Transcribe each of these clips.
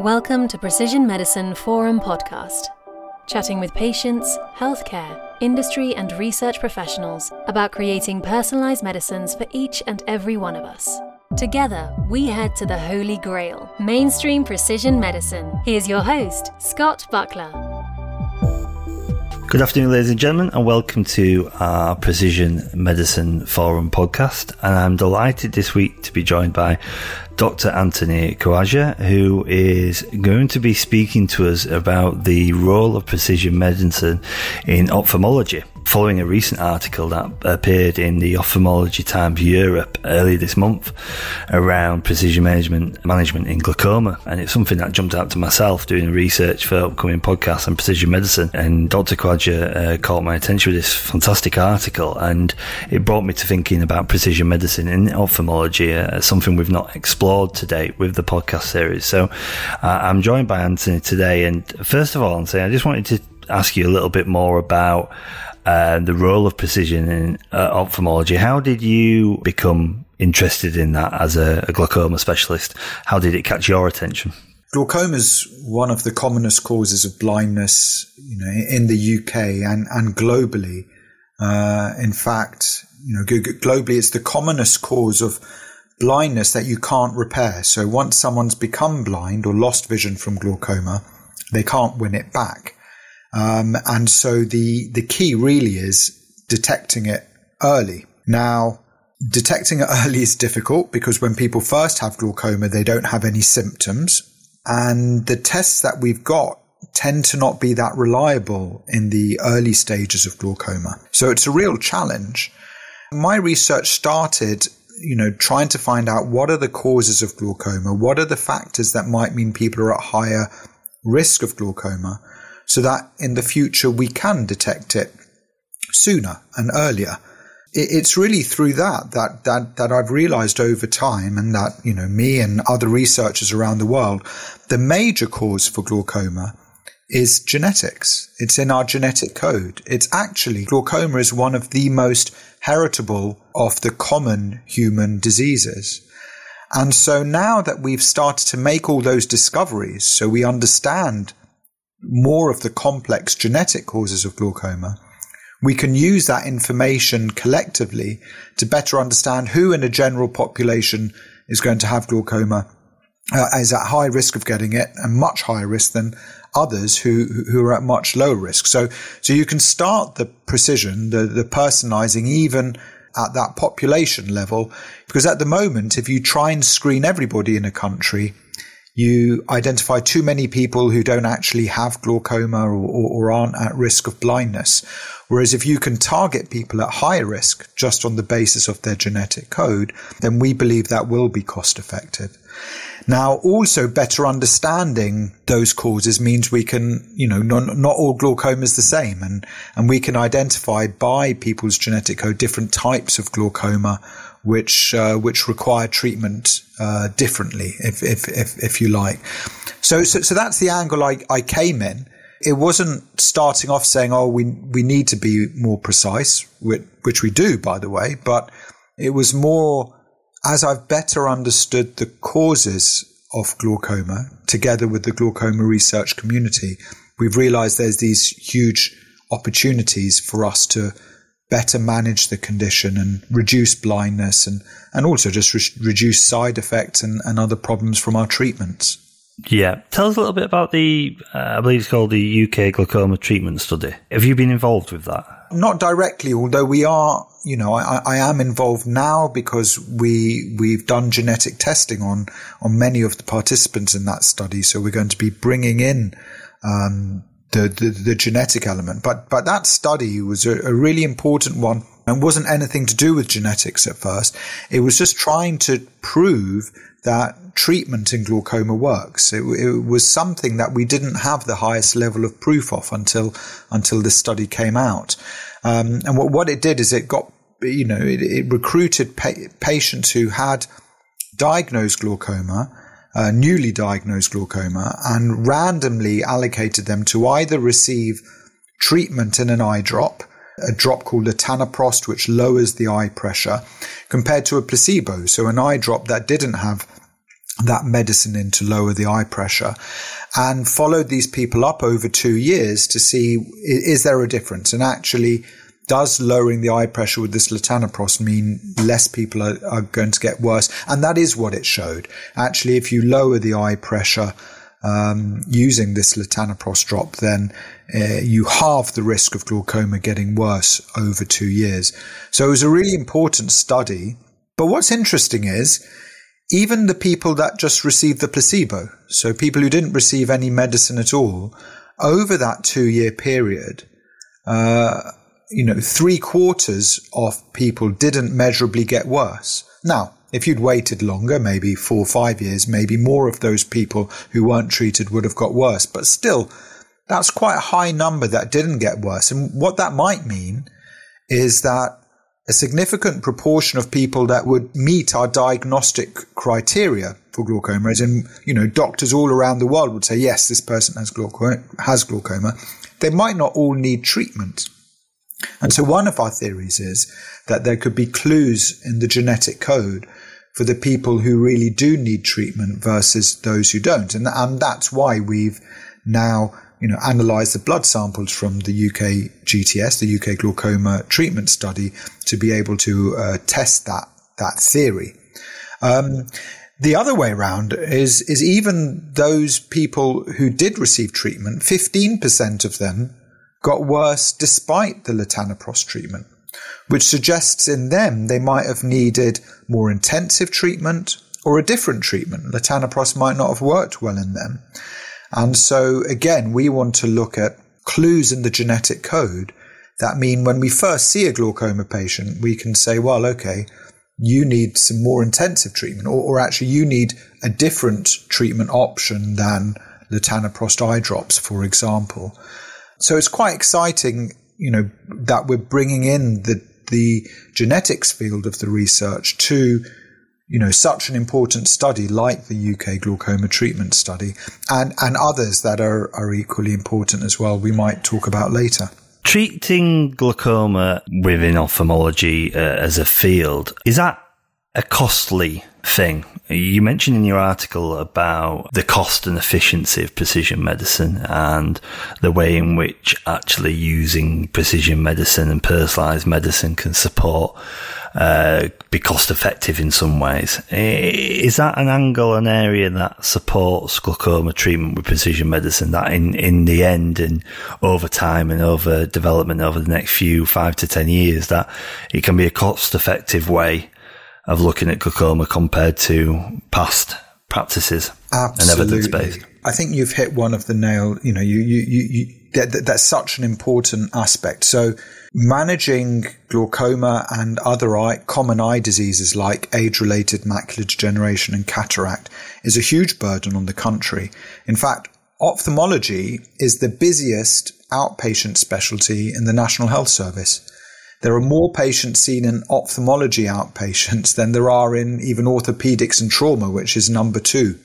Welcome to Precision Medicine Forum podcast, chatting with patients, healthcare, industry, and research professionals about creating personalized medicines for each and every one of us. Together, we head to the Holy Grail, mainstream precision medicine. Here's your host, Scott Buckler. Good afternoon, ladies and gentlemen, and welcome to our Precision Medicine Forum podcast. And I'm delighted this week to be joined by Dr. Anthony Khawaja, who is going to be speaking to us about the role of precision medicine in ophthalmology following a recent article that appeared in the Ophthalmology Times Europe earlier this month around precision management management in glaucoma. And it's something that jumped out to myself doing research for upcoming podcasts on precision medicine. And Dr. Khawaja uh, caught my attention with this fantastic article, and it brought me to thinking about precision medicine in ophthalmology, uh, something we've not explored to date with the podcast series. So uh, I'm joined by Anthony today. And first of all, Anthony, I just wanted to ask you a little bit more about uh, the role of precision in uh, ophthalmology. How did you become interested in that as a, a glaucoma specialist? How did it catch your attention? Glaucoma is one of the commonest causes of blindness, you know, in the UK and, and globally. Uh, in fact, you know, globally, it's the commonest cause of blindness that you can't repair. So once someone's become blind or lost vision from glaucoma, they can't win it back. Um, and so the, the key really is detecting it early. Now, detecting it early is difficult because when people first have glaucoma, they don't have any symptoms. And the tests that we've got tend to not be that reliable in the early stages of glaucoma. So it's a real challenge. My research started, you know, trying to find out what are the causes of glaucoma? What are the factors that might mean people are at higher risk of glaucoma? So that in the future we can detect it sooner and earlier. It's really through that that that that I've realized over time, and that you know me and other researchers around the world, the major cause for glaucoma is genetics. It's in our genetic code. It's actually glaucoma is one of the most heritable of the common human diseases. And so now that we've started to make all those discoveries, so we understand more of the complex genetic causes of glaucoma, we can use that information collectively to better understand who in a general population is going to have glaucoma, uh, is at high risk of getting it and much higher risk than others who, who are at much lower risk. So, so you can start the precision, the, the personalizing even at that population level, because at the moment, if you try and screen everybody in a country, you identify too many people who don't actually have glaucoma or, or, or, aren't at risk of blindness. Whereas if you can target people at higher risk just on the basis of their genetic code, then we believe that will be cost effective. Now, also better understanding those causes means we can, you know, not, not all glaucoma is the same and, and we can identify by people's genetic code different types of glaucoma which uh, which require treatment uh, differently, if, if, if if you like. So, so so that's the angle I, I came in. It wasn't starting off saying, "Oh, we we need to be more precise," which, which we do, by the way. But it was more as I've better understood the causes of glaucoma, together with the glaucoma research community, we've realised there's these huge opportunities for us to better manage the condition and reduce blindness and, and also just re- reduce side effects and, and other problems from our treatments. Yeah. Tell us a little bit about the, uh, I believe it's called the UK Glaucoma Treatment Study. Have you been involved with that? Not directly, although we are, you know, I, I am involved now because we, we've done genetic testing on, on many of the participants in that study. So we're going to be bringing in, um, the, the, the genetic element. But, but that study was a, a really important one and wasn't anything to do with genetics at first. It was just trying to prove that treatment in glaucoma works. It, it, was something that we didn't have the highest level of proof of until until this study came out. Um, and what, what it did is it got you know it, it recruited pa- patients who had diagnosed glaucoma uh, newly diagnosed glaucoma and randomly allocated them to either receive treatment in an eye drop, a drop called latanoprost, which lowers the eye pressure, compared to a placebo, so an eye drop that didn't have that medicine in to lower the eye pressure and followed these people up over two years to see is there a difference and actually does lowering the eye pressure with this latanoprost mean less people are, are, going to get worse? And that is what it showed. Actually, if you lower the eye pressure um, using this latanoprost drop, then uh, you halve the risk of glaucoma getting worse over two years. So it was a really important study. But what's interesting is even the people that just received the placebo, so people who didn't receive any medicine at all, over that two year period, uh, you know, three quarters of people didn't measurably get worse. Now, if you'd waited longer, maybe four or five years, maybe more of those people who weren't treated would have got worse. But still, that's quite a high number that didn't get worse. And what that might mean is that a significant proportion of people that would meet our diagnostic criteria for glaucoma, as in, you know, doctors all around the world would say, yes, this person has glaucoma, has glaucoma. They might not all need treatment. And so one of our theories is that there could be clues in the genetic code for the people who really do need treatment versus those who don't. And, and that's why we've now, you know, analyzed the blood samples from the UK GTS, the UK glaucoma treatment study, to be able to uh, test that, that theory. Um, the other way around is, is even those people who did receive treatment, 15% of them got worse despite the latanoprost treatment, which suggests in them they might have needed more intensive treatment or a different treatment. Latanoprost might not have worked well in them. And so again, we want to look at clues in the genetic code that mean when we first see a glaucoma patient, we can say, well, okay, you need some more intensive treatment, or, or actually you need a different treatment option than latanoprost eye drops, for example. So it's quite exciting, you know, that we're bringing in the, the genetics field of the research to, you know, such an important study like the UK glaucoma treatment study and, and others that are, are equally important as well. We might talk about later. Treating glaucoma within ophthalmology uh, as a field, is that a costly thing? You mentioned in your article about the cost and efficiency of precision medicine and the way in which actually using precision medicine and personalized medicine can support uh, be cost effective in some ways. Is that an angle, an area that supports glaucoma treatment with precision medicine that in, in the end and over time and over development over the next few five to 10 years that it can be a cost effective way of looking at glaucoma compared to past practices Absolutely. and evidence based. I think you've hit one of the nail. You know, you you you, you that, that, that's such an important aspect. So managing glaucoma and other eye, common eye diseases like age-related macular degeneration and cataract is a huge burden on the country. In fact, ophthalmology is the busiest outpatient specialty in the National Health Service. There are more patients seen in ophthalmology outpatients than there are in even orthopedics and trauma, which is number two.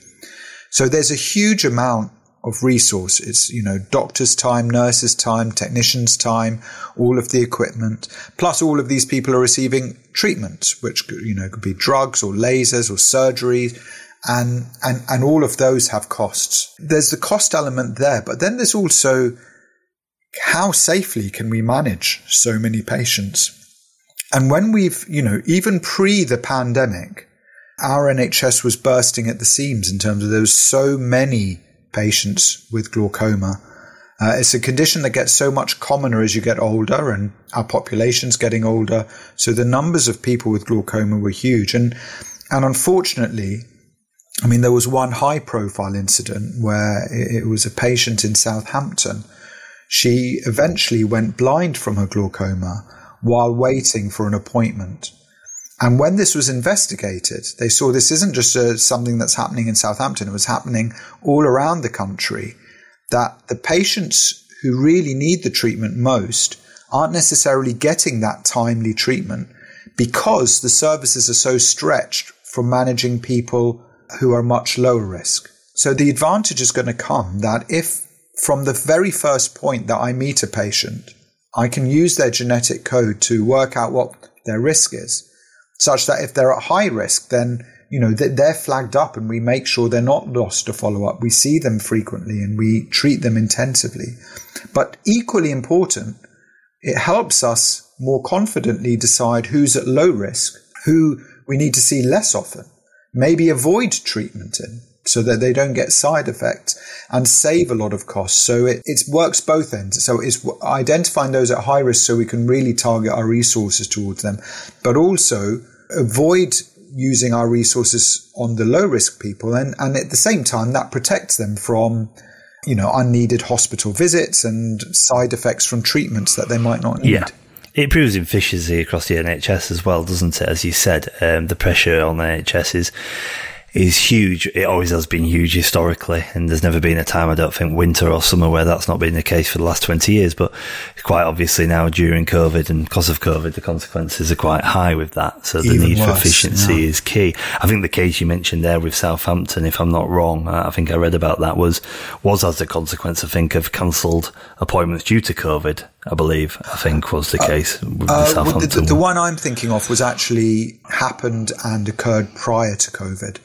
So there's a huge amount of resources, you know, doctors' time, nurses' time, technicians' time, all of the equipment, plus all of these people are receiving treatment, which, you know, could be drugs or lasers or surgery. And, and, and all of those have costs. There's the cost element there, but then there's also how safely can we manage so many patients? And when we've, you know, even pre the pandemic, our NHS was bursting at the seams in terms of there was so many patients with glaucoma. Uh, it's a condition that gets so much commoner as you get older and our population's getting older. So the numbers of people with glaucoma were huge. And, and unfortunately, I mean, there was one high profile incident where it, it was a patient in Southampton she eventually went blind from her glaucoma while waiting for an appointment. And when this was investigated, they saw this isn't just a, uh, something that's happening in Southampton, it was happening all around the country. That the patients who really need the treatment most aren't necessarily getting that timely treatment because the services are so stretched for managing people who are much lower risk. So the advantage is going to come that if from the very first point that I meet a patient, I can use their genetic code to work out what their risk is, such that if they're at high risk, then you know, they're flagged up and we make sure they're not lost to follow up. We see them frequently and we treat them intensively. But equally important, it helps us more confidently decide who's at low risk, who we need to see less often, maybe avoid treatment in so that they don't get side effects and save a lot of costs. So it, it works both ends. So it's identifying those at high risk so we can really target our resources towards them, but also avoid using our resources on the low risk people. And, and at the same time, that protects them from, you know, unneeded hospital visits and side effects from treatments that they might not need. Yeah. It proves efficiency across the NHS as well, doesn't it? As you said, um, the pressure on the NHS is is huge. It always has been huge historically, and there's never been a time I don't think winter or summer where that's not been the case for the last 20 years. But quite obviously now during COVID and because of COVID, the consequences are quite high with that. So the Even need worse, for efficiency yeah. is key. I think the case you mentioned there with Southampton, if I'm not wrong, I think I read about that was was as a consequence, I think, of cancelled appointments due to COVID. I believe, I think was the uh, case uh, with the uh, Southampton. The, the, the one I'm thinking of was actually happened and occurred prior to COVID.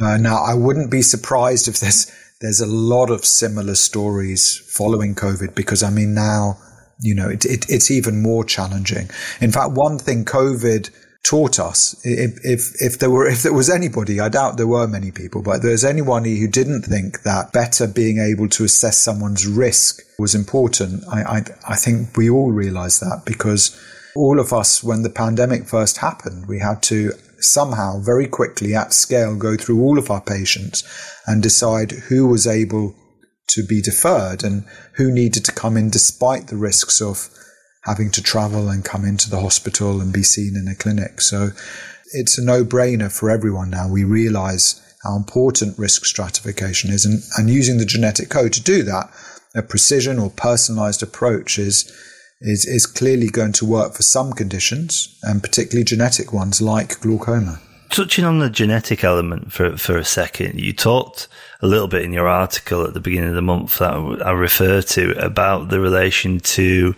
Uh, now, I wouldn't be surprised if there's there's a lot of similar stories following COVID because I mean now you know it, it, it's even more challenging. In fact, one thing COVID taught us if, if if there were if there was anybody I doubt there were many people but there's anyone who didn't think that better being able to assess someone's risk was important I I, I think we all realized that because all of us when the pandemic first happened we had to somehow very quickly at scale go through all of our patients and decide who was able to be deferred and who needed to come in despite the risks of having to travel and come into the hospital and be seen in a clinic. So it's a no brainer for everyone now. We realize how important risk stratification is and, and using the genetic code to do that, a precision or personalized approach is is, is clearly going to work for some conditions, and particularly genetic ones like glaucoma. Touching on the genetic element for, for a second, you talked a little bit in your article at the beginning of the month that I refer to about the relation to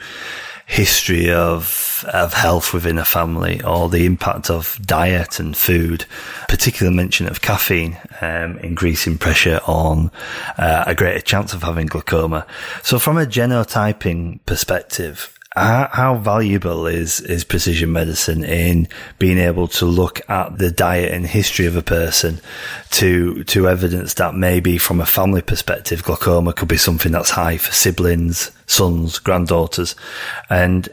history of of health within a family or the impact of diet and food, particular mention of caffeine, um, increasing pressure on uh, a greater chance of having glaucoma. So from a genotyping perspective, how, how, valuable is, is precision medicine in being able to look at the diet and history of a person to, to evidence that maybe from a family perspective, glaucoma could be something that's high for siblings, sons, granddaughters. And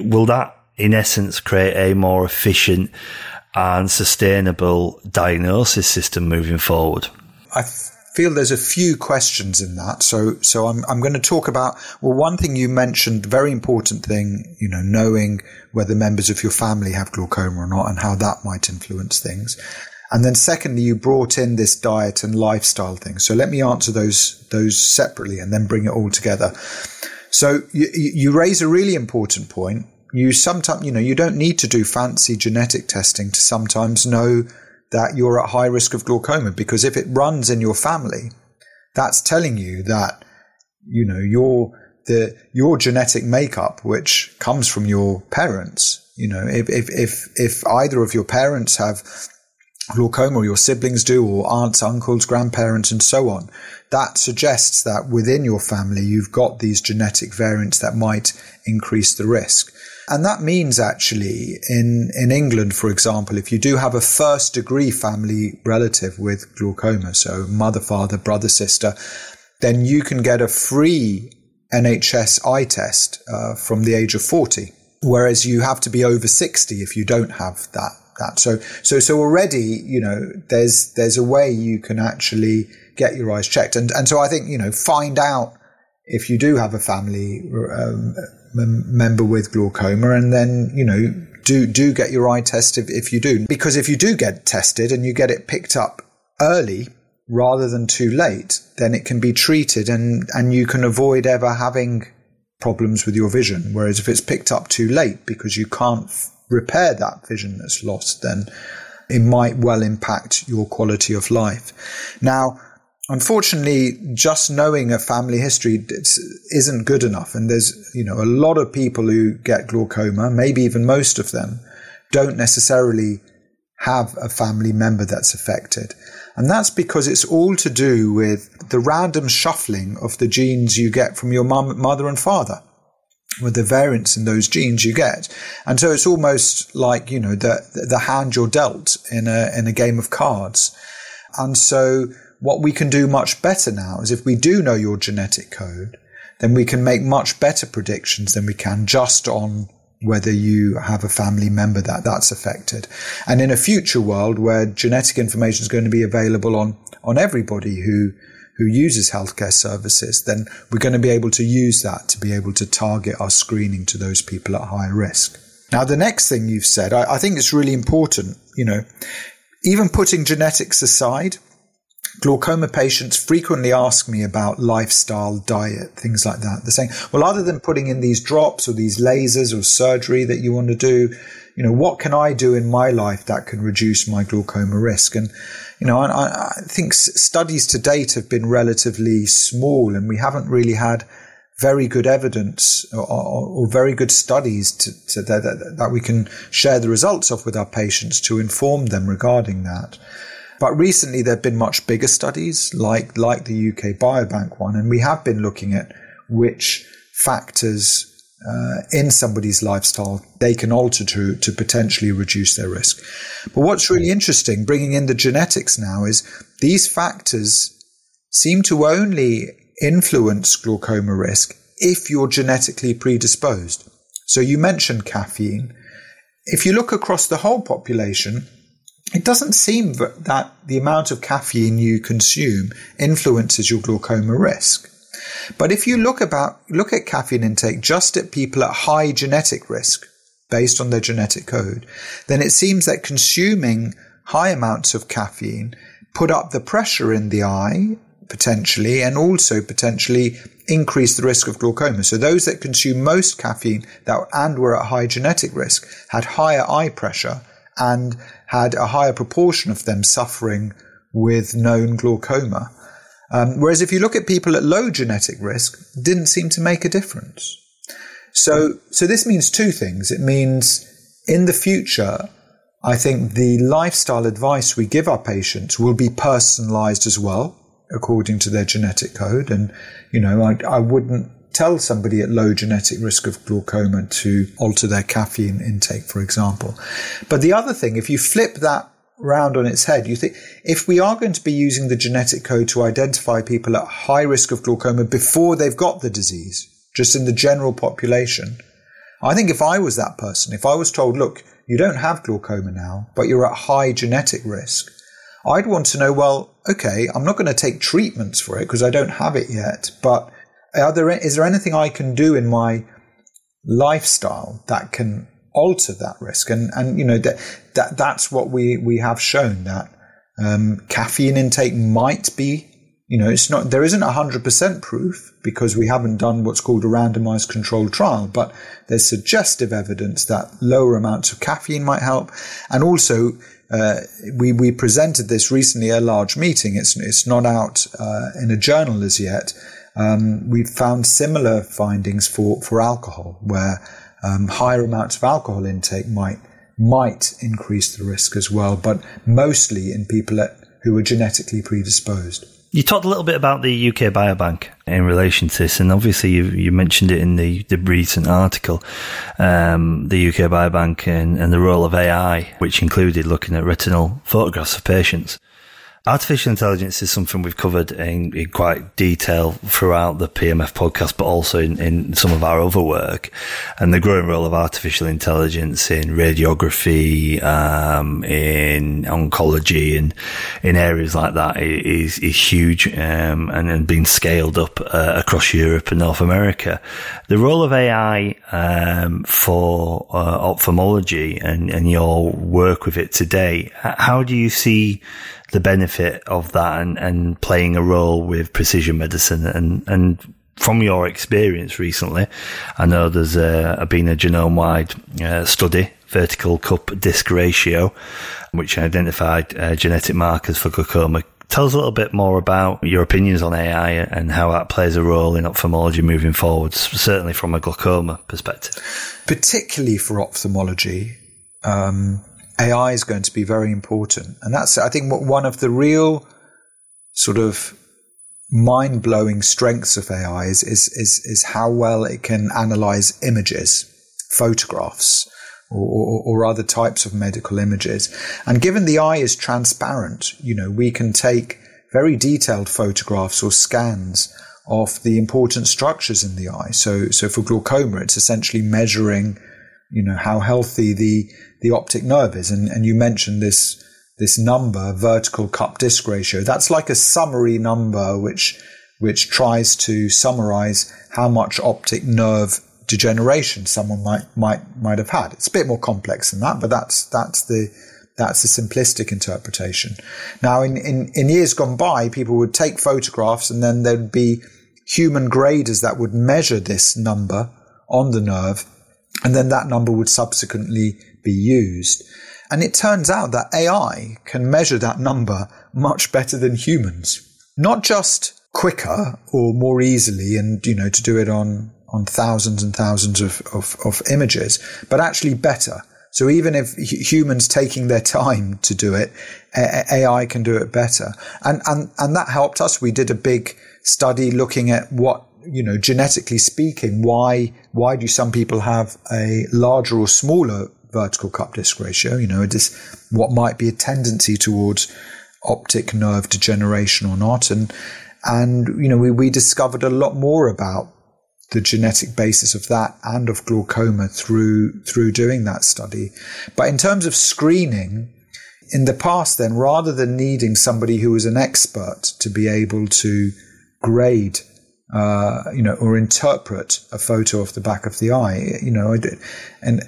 will that in essence create a more efficient and sustainable diagnosis system moving forward? I feel there's a few questions in that. So, so I'm, I'm going to talk about, well, one thing you mentioned, very important thing, you know, knowing whether members of your family have glaucoma or not and how that might influence things. And then secondly, you brought in this diet and lifestyle thing. So let me answer those, those separately and then bring it all together. So you, you raise a really important point. You sometimes, you know, you don't need to do fancy genetic testing to sometimes know that you're at high risk of glaucoma because if it runs in your family, that's telling you that, you know, your, the, your genetic makeup, which comes from your parents, you know, if, if, if, if either of your parents have glaucoma or your siblings do or aunts, uncles, grandparents and so on, that suggests that within your family, you've got these genetic variants that might increase the risk. And that means actually in, in England, for example, if you do have a first degree family relative with glaucoma, so mother, father, brother, sister, then you can get a free NHS eye test uh, from the age of 40. Whereas you have to be over 60 if you don't have that. That. So, so, so already, you know, there's, there's a way you can actually get your eyes checked. And, and so I think, you know, find out if you do have a family um, member with glaucoma and then, you know, do, do get your eye tested if, you do. Because if you do get tested and you get it picked up early rather than too late, then it can be treated and, and you can avoid ever having problems with your vision. Whereas if it's picked up too late because you can't f- repair that vision that's lost, then it might well impact your quality of life. Now, unfortunately, just knowing a family history isn't good enough. And there's, you know, a lot of people who get glaucoma, maybe even most of them, don't necessarily have a family member that's affected. And that's because it's all to do with the random shuffling of the genes you get from your mother and father with the variants in those genes you get. And so it's almost like, you know, the, the hand you're dealt in a, in a game of cards. And so what we can do much better now is if we do know your genetic code, then we can make much better predictions than we can just on whether you have a family member that that's affected. And in a future world where genetic information is going to be available on, on everybody who, who uses healthcare services, then we're going to be able to use that to be able to target our screening to those people at high risk. Now, the next thing you've said, I, I think it's really important, you know, even putting genetics aside, glaucoma patients frequently ask me about lifestyle, diet, things like that. They're saying, well, other than putting in these drops or these lasers or surgery that you want to do, you know, what can I do in my life that can reduce my glaucoma risk? And, you know, I, I think studies to date have been relatively small and we haven't really had very good evidence or, or, or very good studies to, to that, that, that we can share the results of with our patients to inform them regarding that. But recently there have been much bigger studies like, like the UK Biobank one, and we have been looking at which factors uh, in somebody's lifestyle they can alter to, to potentially reduce their risk. But what's really interesting, bringing in the genetics now, is these factors seem to only influence glaucoma risk if you're genetically predisposed. So you mentioned caffeine. If you look across the whole population, it doesn't seem that the amount of caffeine you consume influences your glaucoma risk. But if you look about look at caffeine intake just at people at high genetic risk based on their genetic code, then it seems that consuming high amounts of caffeine put up the pressure in the eye potentially and also potentially increase the risk of glaucoma. So those that consume most caffeine that and were at high genetic risk had higher eye pressure and had a higher proportion of them suffering with known glaucoma. Um, whereas if you look at people at low genetic risk, didn't seem to make a difference. So, so this means two things. It means in the future, I think the lifestyle advice we give our patients will be personalized as well, according to their genetic code. And, you know, I, I wouldn't tell somebody at low genetic risk of glaucoma to alter their caffeine intake, for example. But the other thing, if you flip that round on its head, you think if we are going to be using the genetic code to identify people at high risk of glaucoma before they've got the disease, just in the general population, I think if I was that person, if I was told, look, you don't have glaucoma now, but you're at high genetic risk, I'd want to know, well, okay, I'm not going to take treatments for it because I don't have it yet, but are there, is there anything I can do in my lifestyle that can alter that risk? And, and you know, that, that, that's what we, we have shown that um, caffeine intake might be, you know, it's not, there isn't 100% proof because we haven't done what's called a randomized controlled trial, but there's suggestive evidence that lower amounts of caffeine might help. And also, uh, we, we presented this recently at a large meeting. It's, it's not out uh, in a journal as yet, um, we've found similar findings for, for alcohol, where um, higher amounts of alcohol intake might might increase the risk as well, but mostly in people who are genetically predisposed. You talked a little bit about the UK Biobank in relation to this, and obviously you, you mentioned it in the, the recent article, um, the UK Biobank and, and the role of AI, which included looking at retinal photographs of patients. Artificial intelligence is something we've covered in, in, quite detail throughout the PMF podcast, but also in, in, some of our other work. And the growing role of artificial intelligence in radiography, um, in oncology, and in areas like that is is huge um, and, and being scaled up uh, across Europe and North America. The role of AI um, for uh, ophthalmology and, and your work with it today, how do you see the benefit of that and, and playing a role with precision medicine and, and from your experience recently, I know there's a, been a genome wide uh, study, vertical cup disc ratio, which identified uh, genetic markers for glaucoma. Tell us a little bit more about your opinions on AI and how that plays a role in ophthalmology moving forward, certainly from a glaucoma perspective. Particularly for ophthalmology, um, AI is going to be very important. And that's, I think, one of the real sort of mind blowing strengths of AI is, is, is, is, how well it can analyze images, photographs, or, or, or, other types of medical images. And given the eye is transparent, you know, we can take very detailed photographs or scans of the important structures in the eye. So, so for glaucoma, it's essentially measuring, you know, how healthy the, the optic nerve is. And, and you mentioned this, this number, vertical cup disc ratio. That's like a summary number which, which tries to summarize how much optic nerve degeneration someone might, might, might have had. It's a bit more complex than that, but that's, that's the, that's a simplistic interpretation. Now, in, in, in years gone by, people would take photographs and then there'd be human graders that would measure this number on the nerve, and then that number would subsequently be used. And it turns out that AI can measure that number much better than humans. Not just quicker or more easily and, you know, to do it on, on thousands and thousands of, of, of images, but actually better. So even if humans taking their time to do it, AI can do it better. And, and, and that helped us. We did a big study looking at what you know genetically speaking why why do some people have a larger or smaller vertical cup disc ratio? You know it is what might be a tendency towards optic nerve degeneration or not? And and you know we, we discovered a lot more about the genetic basis of that and of glaucoma through through doing that study. But in terms of screening in the past then rather than needing somebody who was an expert to be able to grade, uh, you know, or interpret a photo of the back of the eye, you know, and, and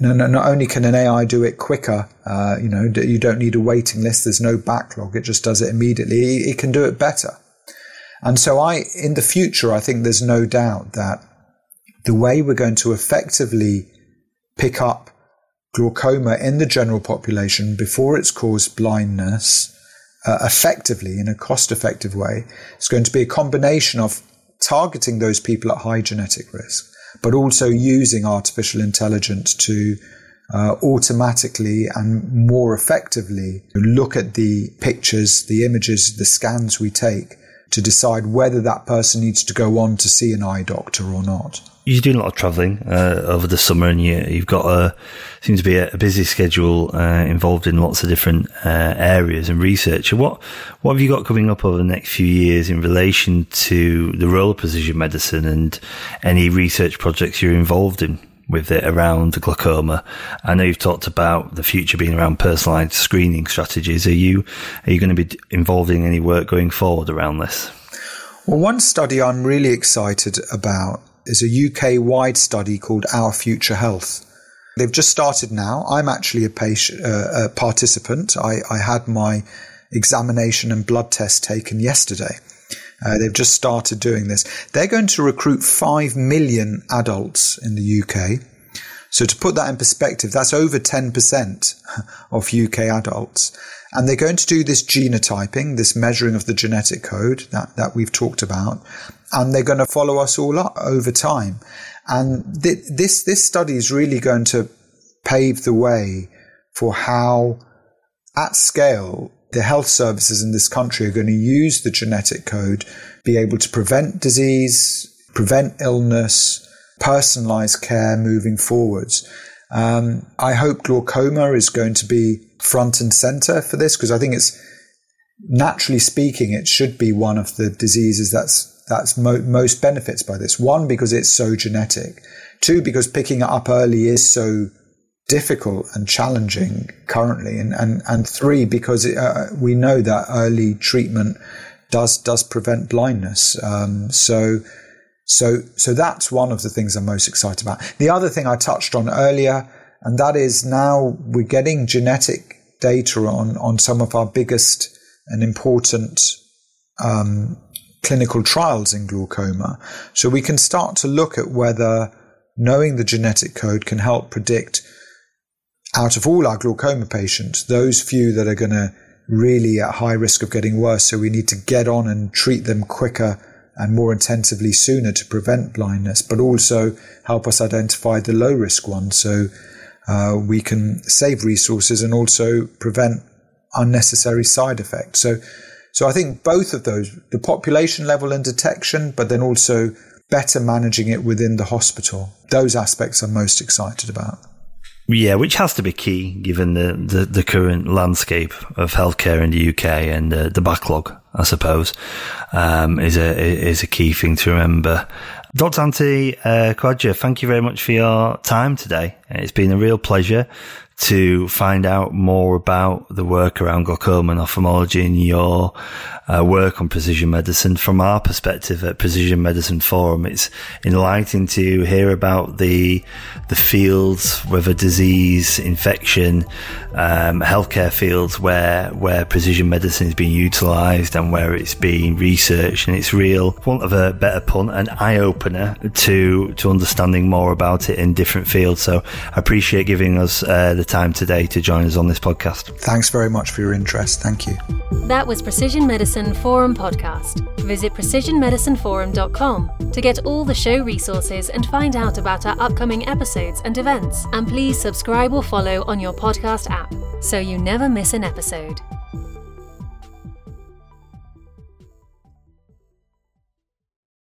no, no, not only can an AI do it quicker, uh, you know, you don't need a waiting list. There's no backlog. It just does it immediately. It can do it better. And so I, in the future, I think there's no doubt that the way we're going to effectively pick up glaucoma in the general population before it's caused blindness uh, effectively in a cost effective way is going to be a combination of targeting those people at high genetic risk, but also using artificial intelligence to uh, automatically and more effectively look at the pictures, the images, the scans we take to decide whether that person needs to go on to see an eye doctor or not you're doing a lot of travelling uh, over the summer, and you, have got a seems to be a, busy schedule uh, involved in lots of different uh, areas and research. What what have you got coming up over the next few years in relation to the role of precision medicine and any research projects you're involved in? With it around glaucoma, I know you've talked about the future being around personalised screening strategies. Are you are you going to be involved in any work going forward around this? Well, one study I'm really excited about is a UK wide study called Our Future Health. They've just started now. I'm actually a patient, uh, a participant. I, I, had my examination and blood test taken yesterday. Uh, they've just started doing this. They're going to recruit 5 million adults in the UK. So to put that in perspective, that's over 10% of UK adults. And they're going to do this genotyping, this measuring of the genetic code that, that we've talked about. And they're going to follow us all up over time. And th- this, this study is really going to pave the way for how at scale the health services in this country are going to use the genetic code, be able to prevent disease, prevent illness, personalize care moving forwards. Um, I hope glaucoma is going to be front and center for this because I think it's naturally speaking, it should be one of the diseases that's that's mo- most benefits by this. One, because it's so genetic. Two, because picking it up early is so difficult and challenging currently. And, and, and three, because it, uh, we know that early treatment does, does prevent blindness. Um, so, so, so that's one of the things I'm most excited about. The other thing I touched on earlier, and that is now we're getting genetic data on, on some of our biggest and important um, clinical trials in glaucoma. So we can start to look at whether knowing the genetic code can help predict out of all our glaucoma patients, those few that are going to really at high risk of getting worse. So we need to get on and treat them quicker and more intensively sooner to prevent blindness, but also help us identify the low risk ones. So uh, we can save resources and also prevent unnecessary side effects. So, so I think both of those, the population level and detection, but then also better managing it within the hospital. Those aspects I'm most excited about. Yeah, which has to be key given the, the, the current landscape of healthcare in the UK and uh, the backlog, I suppose, um, is a is a key thing to remember. Dr. Anthony uh, Khawaja, thank you very much for your time today. It's been a real pleasure to find out more about the work around glaucoma and ophthalmology and your uh, work on precision medicine. From our perspective at Precision Medicine Forum, it's enlightening to hear about the the fields, whether disease, infection, um, healthcare fields where where precision medicine is being utilised and where it's being researched, and it's real, want of a better pun, an eye opener to to understanding more about it in different fields. So I appreciate giving us uh, the time today to join us on this podcast. Thanks very much for your interest. Thank you. That was Precision Medicine Forum podcast. Visit precisionmedicineforum.com to get all the show resources and find out about our upcoming episodes and events. And please subscribe or follow on your podcast app so you never miss an episode.